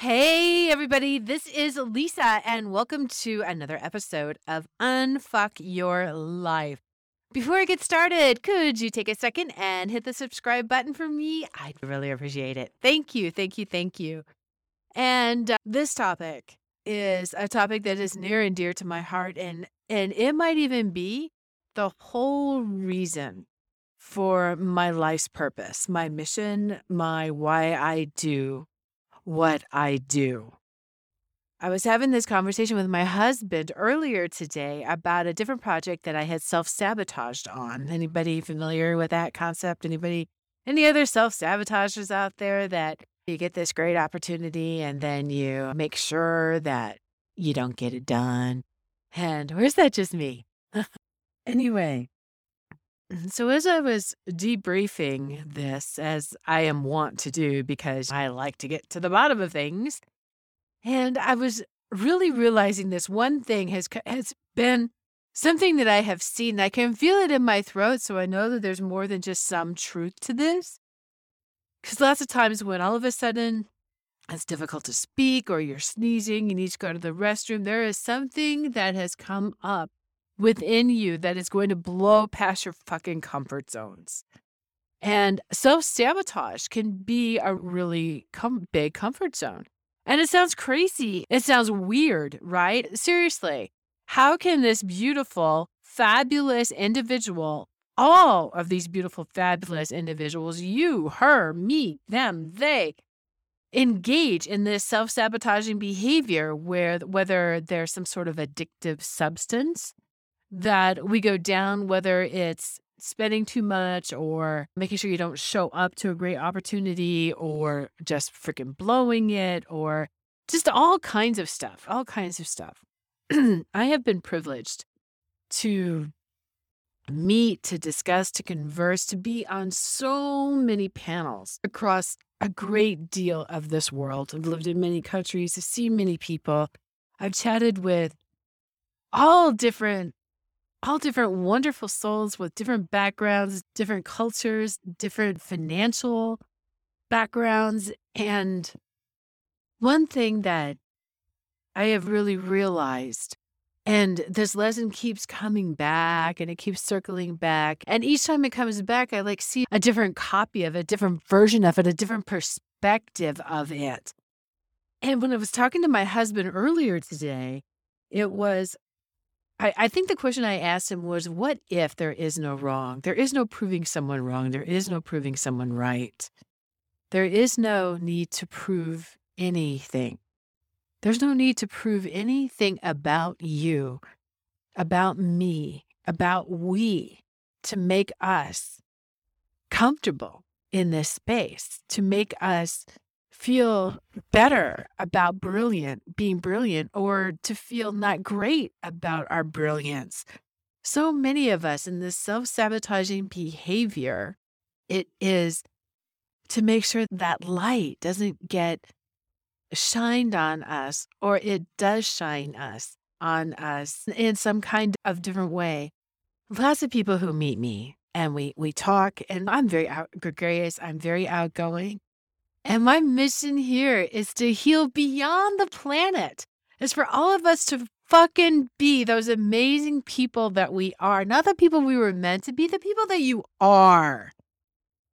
Hey, everybody, this is Lisa, and welcome to another episode of Unfuck Your Life. Before I get started, could you take a second and hit the subscribe button for me? I'd really appreciate it. Thank you, thank you, thank you. And uh, this topic is a topic that is near and dear to my heart, and, and it might even be the whole reason for my life's purpose, my mission, my why I do what I do. I was having this conversation with my husband earlier today about a different project that I had self-sabotaged on. Anybody familiar with that concept? Anybody any other self-sabotagers out there that you get this great opportunity and then you make sure that you don't get it done? And is that just me? anyway, Mm-hmm. so, as I was debriefing this, as I am wont to do because I like to get to the bottom of things, and I was really realizing this one thing has has been something that I have seen. I can feel it in my throat, so I know that there's more than just some truth to this. Because lots of times when all of a sudden it's difficult to speak or you're sneezing, you need to go to the restroom, there is something that has come up within you that is going to blow past your fucking comfort zones. And self sabotage can be a really com- big comfort zone. And it sounds crazy. It sounds weird, right? Seriously, how can this beautiful, fabulous individual, all of these beautiful, fabulous individuals, you, her, me, them, they, engage in this self sabotaging behavior where whether there's some sort of addictive substance that we go down, whether it's spending too much or making sure you don't show up to a great opportunity or just freaking blowing it or just all kinds of stuff, all kinds of stuff. I have been privileged to meet, to discuss, to converse, to be on so many panels across a great deal of this world. I've lived in many countries, I've seen many people. I've chatted with all different all different wonderful souls with different backgrounds, different cultures, different financial backgrounds. And one thing that I have really realized, and this lesson keeps coming back and it keeps circling back. And each time it comes back, I like see a different copy of it, a different version of it, a different perspective of it. And when I was talking to my husband earlier today, it was I, I think the question I asked him was, what if there is no wrong? There is no proving someone wrong. There is no proving someone right. There is no need to prove anything. There's no need to prove anything about you, about me, about we to make us comfortable in this space, to make us feel better about brilliant, being brilliant, or to feel not great about our brilliance. So many of us in this self sabotaging behavior, it is to make sure that light doesn't get shined on us, or it does shine us on us in some kind of different way. Lots of people who meet me and we we talk, and I'm very out, gregarious. I'm very outgoing. And my mission here is to heal beyond the planet. Is for all of us to fucking be those amazing people that we are. Not the people we were meant to be, the people that you are.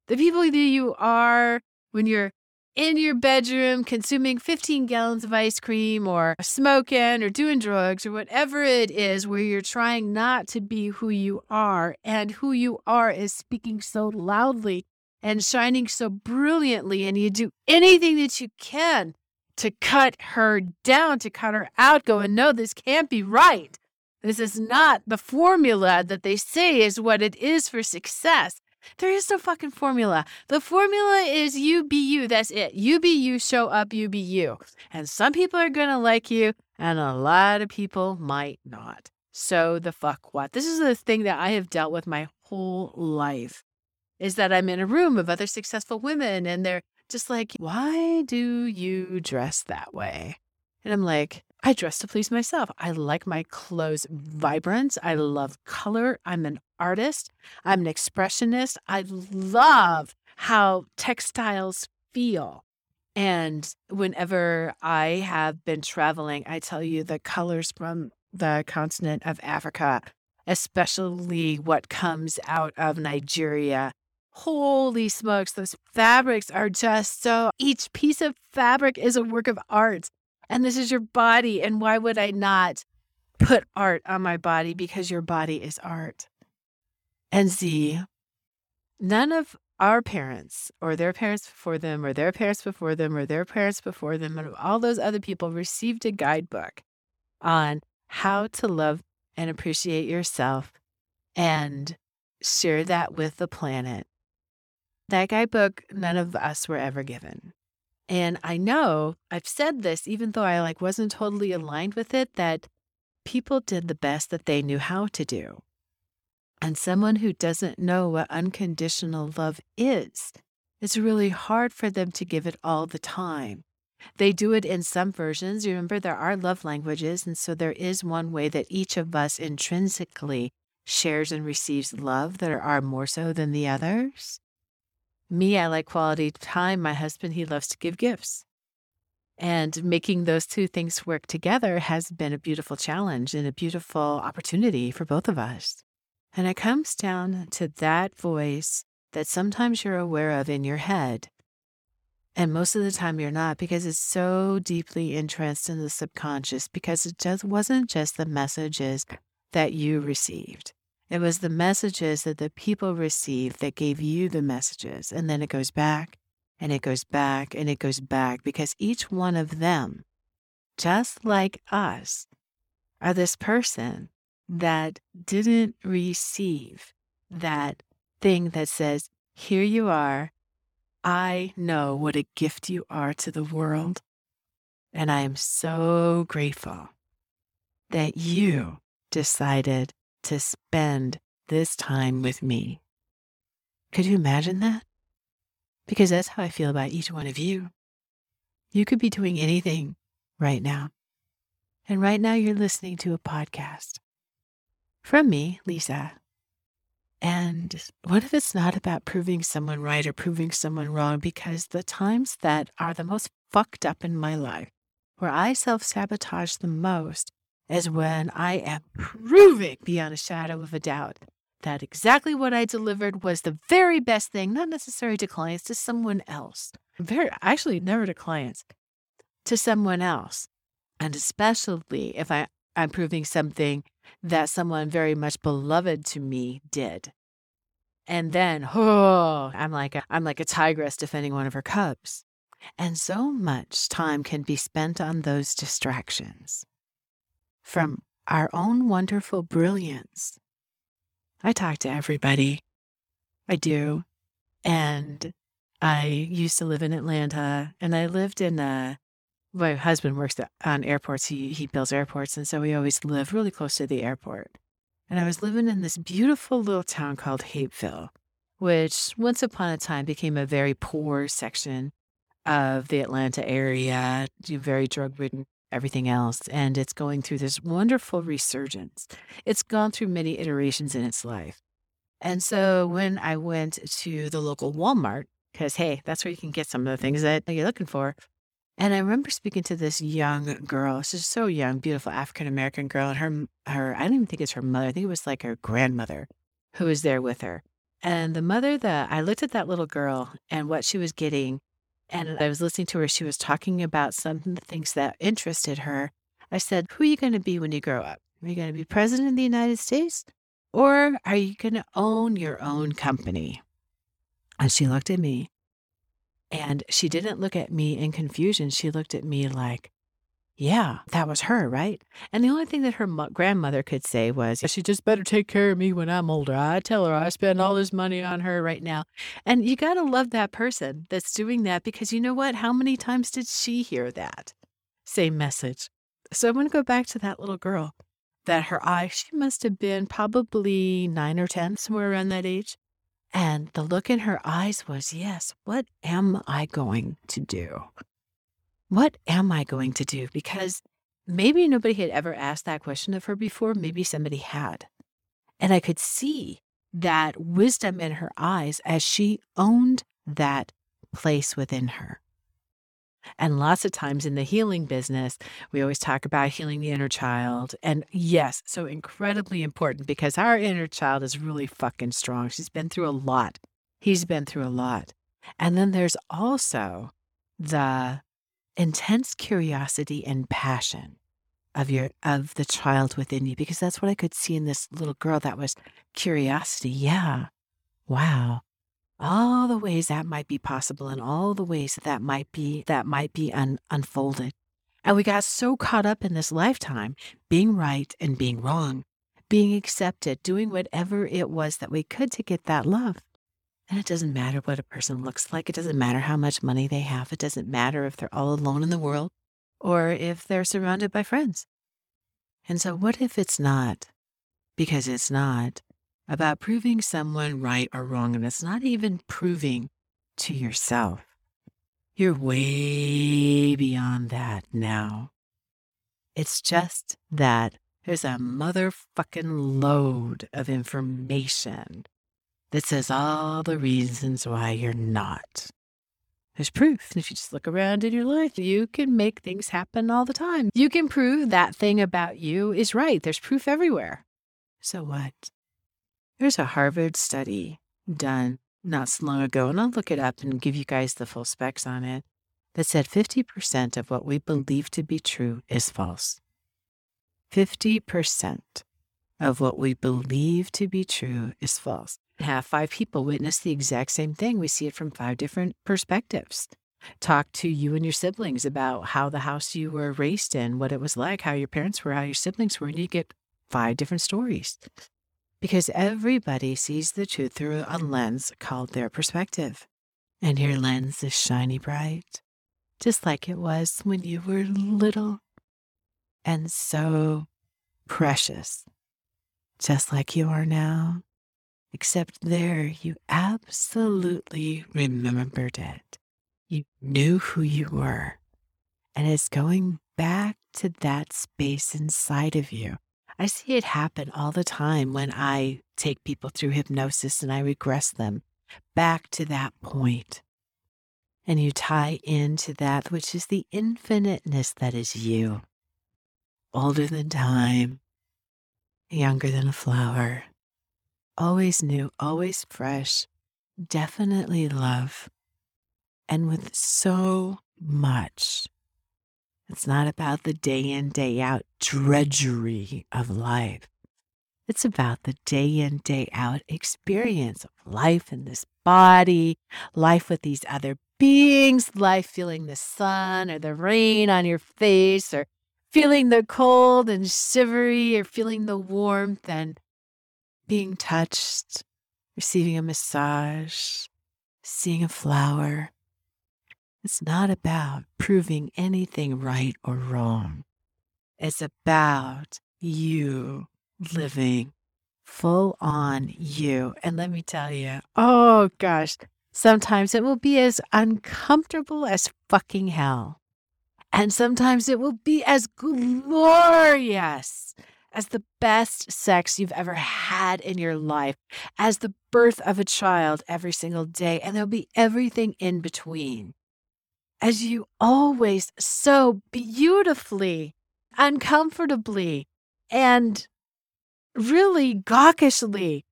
The people that you are when you're in your bedroom consuming 15 gallons of ice cream or smoking or doing drugs or whatever it is where you're trying not to be who you are and who you are is speaking so loudly and shining so brilliantly, and you do anything that you can to cut her down, to cut her out, going, no, this can't be right. This is not the formula that they say is what it is for success. There is no fucking formula. The formula is you be you. That's it. You be you, show up, you be you. And some people are going to like you, and a lot of people might not. So the fuck what? This is the thing that I have dealt with my whole life is that I'm in a room of other successful women and they're just like, why do you dress that way? And I'm like, I dress to please myself. I like my clothes vibrant. I love color. I'm an artist. I'm an expressionist. I love how textiles feel. And whenever I have been traveling, I tell you the colors from the continent of Africa, especially what comes out of Nigeria. Holy smokes, those fabrics are just so, each piece of fabric is a work of art. And this is your body. And why would I not put art on my body? Because your body is art. And see, none of our parents or their parents before them or their parents before them or their parents before them and all those other people received a guidebook on how to love and appreciate yourself and share that with the planet. That guidebook, none of us were ever given. And I know I've said this, even though I like wasn't totally aligned with it, that people did the best that they knew how to do. And someone who doesn't know what unconditional love is, it's really hard for them to give it all the time. They do it in some versions. Remember, there are love languages. And so there is one way that each of us intrinsically shares and receives love that are more so than the others. Me, I like quality time. My husband, he loves to give gifts. And making those two things work together has been a beautiful challenge and a beautiful opportunity for both of us. And it comes down to that voice that sometimes you're aware of in your head and most of the time you're not because it's so deeply entrenched in the subconscious because it just wasn't just the messages that you received. It was the messages that the people received that gave you the messages. And then it goes back and it goes back and it goes back because each one of them, just like us, are this person that didn't receive that thing that says, Here you are, I know what a gift you are to the world. And I am so grateful that you decided to spend this time with me. Could you imagine that? Because that's how I feel about each one of you. You could be doing anything right now. And right now, you're listening to a podcast from me, Lisa. And what if it's not about proving someone right or proving someone wrong? Because the times that are the most fucked up in my life, where I self sabotage the most, is when I am proving beyond a shadow of a doubt that exactly what I delivered was the very best thing, not necessarily to clients, to someone else. Very, actually, never to clients, to someone else. And especially if I, I'm proving something that someone very much beloved to me did. And then, oh, I'm like a, I'm like a tigress defending one of her cubs. And so much time can be spent on those distractions from our own wonderful brilliance. I talk to everybody. I do. And I used to live in Atlanta and I lived in a my husband works on airports. He he builds airports, and so we always live really close to the airport. And I was living in this beautiful little town called Hapeville, which once upon a time became a very poor section of the Atlanta area, very drug ridden, everything else. And it's going through this wonderful resurgence. It's gone through many iterations in its life. And so when I went to the local Walmart, because hey, that's where you can get some of the things that you're looking for. And I remember speaking to this young girl. She's so young, beautiful African American girl, and her her I don't even think it's her mother. I think it was like her grandmother who was there with her. And the mother that I looked at that little girl and what she was getting, and I was listening to her. She was talking about some of the things that interested her. I said, "Who are you going to be when you grow up? Are you going to be president of the United States, or are you going to own your own company?" And she looked at me and she didn't look at me in confusion. She looked at me like, yeah, that was her, right? And the only thing that her mo- grandmother could say was, she just better take care of me when I'm older. I tell her I spend all this money on her right now. And you got to love that person that's doing that because you know what? How many times did she hear that same message? So I'm going to go back to that little girl that her eye, she must have been probably nine or 10, somewhere around that age. And the look in her eyes was, yes, what am I going to do? What am I going to do? Because maybe nobody had ever asked that question of her before. Maybe somebody had. And I could see that wisdom in her eyes as she owned that place within her. And lots of times in the healing business, we always talk about healing the inner child. And yes, so incredibly important because our inner child is really fucking strong. She's been through a lot. He's been through a lot. And then there's also the intense curiosity and passion of your of the child within you because that's what I could see in this little girl that was curiosity. Yeah. Wow all the ways that might be possible and all the ways that that might be that might be un- unfolded and we got so caught up in this lifetime being right and being wrong being accepted doing whatever it was that we could to get that love and it doesn't matter what a person looks like it doesn't matter how much money they have it doesn't matter if they're all alone in the world or if they're surrounded by friends and so what if it's not because it's not about proving someone right or wrong. And it's not even proving to yourself. You're way beyond that now. It's just that there's a motherfucking load of information that says all the reasons why you're not. There's proof. If you just look around in your life, you can make things happen all the time. You can prove that thing about you is right. There's proof everywhere. So what? There's a Harvard study done not so long ago, and I'll look it up and give you guys the full specs on it, that said 50% of what we believe to be true is false. 50% of what we believe to be true is false. Have five people witness the exact same thing. We see it from five different perspectives. Talk to you and your siblings about how the house you were raised in, what it was like, how your parents were, how your siblings were, and you get five different stories because everybody sees the truth through a lens called their perspective. And your lens is shiny bright, just like it was when you were little, and so precious, just like you are now. Except there, you absolutely remembered it. You knew who you were. And it's going back to that space inside of you I see it happen all the time when I take people through hypnosis and I regress them back to that point. And you tie into that, which is the infiniteness that is you. Older than time, younger than a flower, always new, always fresh, definitely love, and with so much it's not about the day in, day out drudgery of life. It's about the day in, day out experience of life in this body, life with these other beings, life feeling the sun or the rain on your face, or feeling the cold and shivery, or feeling the warmth and being touched, receiving a massage, seeing a flower, it's not about proving anything right or wrong. It's about you living full on you. And let me tell you, oh gosh, sometimes it will be as uncomfortable as fucking hell. And sometimes it will be as glorious as the best sex you've ever had in your life, as the birth of a child every single day. And there'll be everything in between as you always so beautifully, uncomfortably, and really gawkishly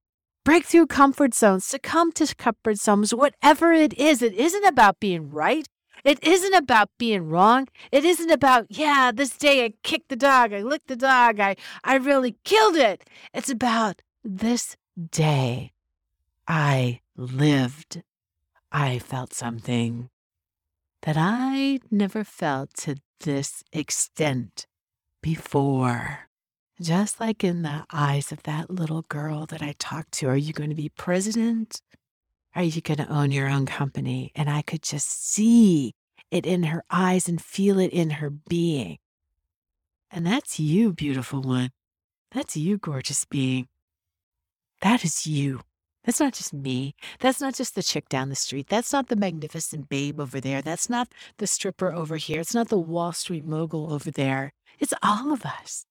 break through comfort zones, succumb to comfort zones, whatever it is. It isn't about being right. It isn't about being wrong. It isn't about, yeah, this day I kicked the dog, I licked the dog, I, I really killed it. It's about this day I lived. I felt something that I never felt to this extent before. Just like in the eyes of that little girl that I talked to, are you going to be president? Are you going to own your own company? And I could just see it in her eyes and feel it in her being. And that's you, beautiful one. That's you, gorgeous being. That is you. That's not just me. That's not just the chick down the street. That's not the magnificent babe over there. That's not the stripper over here. It's not the Wall Street mogul over there. It's all of us.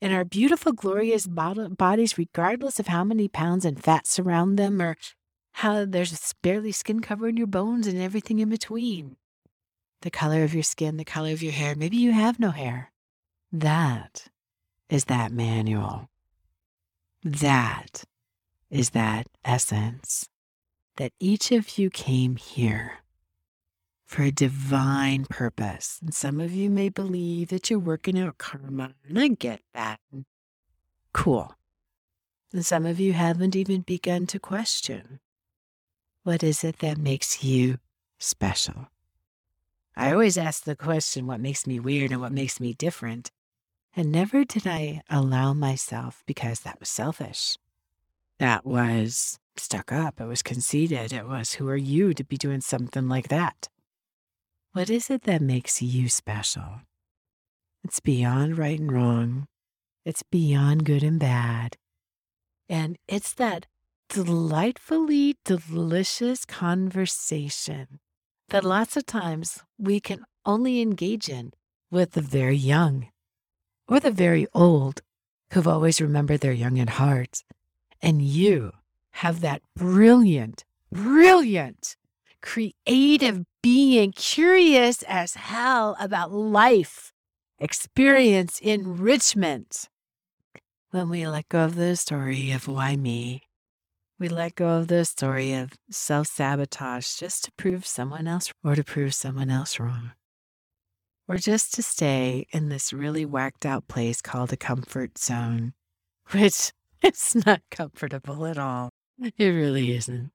And our beautiful, glorious bodies, regardless of how many pounds and fat surround them or how there's barely skin covering your bones and everything in between. the color of your skin, the color of your hair. Maybe you have no hair. That is that manual. That is that essence that each of you came here for a divine purpose. And some of you may believe that you're working out karma, and I get that. Cool. And some of you haven't even begun to question what is it that makes you special? I always ask the question, what makes me weird and what makes me different? And never did I allow myself because that was selfish. That was stuck up. It was conceited. It was, who are you to be doing something like that? What is it that makes you special? It's beyond right and wrong. It's beyond good and bad. And it's that delightfully delicious conversation that mm. lots of times we can only engage in with the very young or the very old who've always remembered their young at heart. And you mm. have that brilliant, brilliant, creative being, curious as hell about life, experience, enrichment. When we let go of the story of why me, we let go of the story of self sabotage just to prove someone else or to prove someone else wrong. Or just to stay in this really whacked out place called a comfort zone, which is not comfortable at all. It really isn't.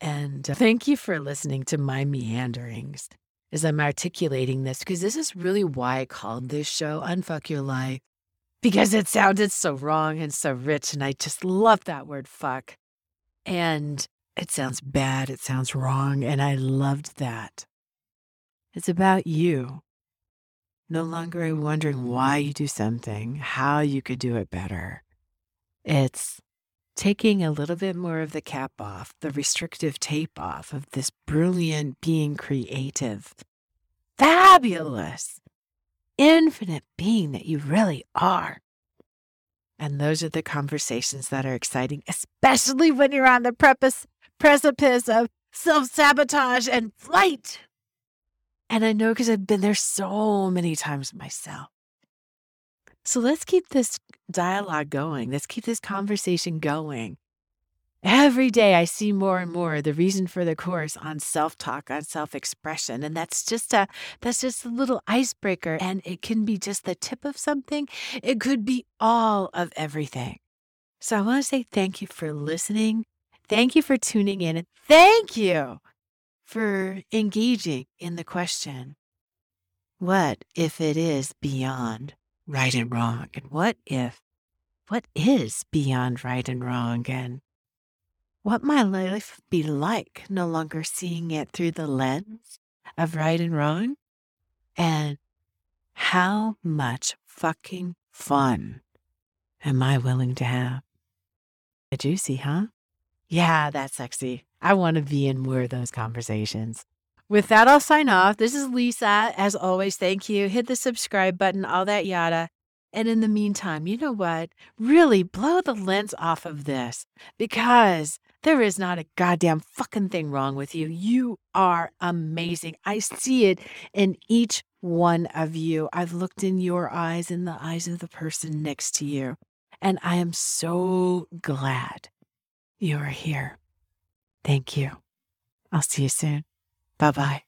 And uh, thank you for listening to my meanderings as I'm articulating this, because this is really why I called this show Unfuck Your Life because it sounded so wrong and so rich. And I just love that word fuck. And it sounds bad, it sounds wrong. And I loved that. It's about you. No longer wondering why you do something, how you could do it better. It's taking a little bit more of the cap off, the restrictive tape off of this brilliant being creative, fabulous infinite being that you really are. And those are the conversations that are exciting, especially when you're on the precipice, precipice of self sabotage and flight. And I know because I've been there so many times myself. So let's keep this dialogue going. Let's keep this conversation going every day I see more and more the reason for the course on self-talk, on self-expression. And that's just a that's just a little icebreaker. And it can be just the tip of something. It could be all of everything. So I want to say thank you for listening. Thank you for tuning in. And thank you for engaging in the question. What if it is beyond right and wrong? And what if what is beyond right and wrong? And what my life be like, no longer seeing it through the lens of right and wrong, and how much fucking fun am I willing to have? Juicy, huh? Yeah, that's sexy. I want to be in more of those conversations. With that, I'll sign off. This is Lisa. As always, thank you. Hit the subscribe button, all that yada. And in the meantime, you know what? Really blow the lens off of this because there is not a goddamn fucking thing wrong with you. You are amazing. I see it in each one of you. I've looked in your eyes, in the eyes of the person next to you. And I am so glad you are here. Thank you. I'll see you soon. Bye bye.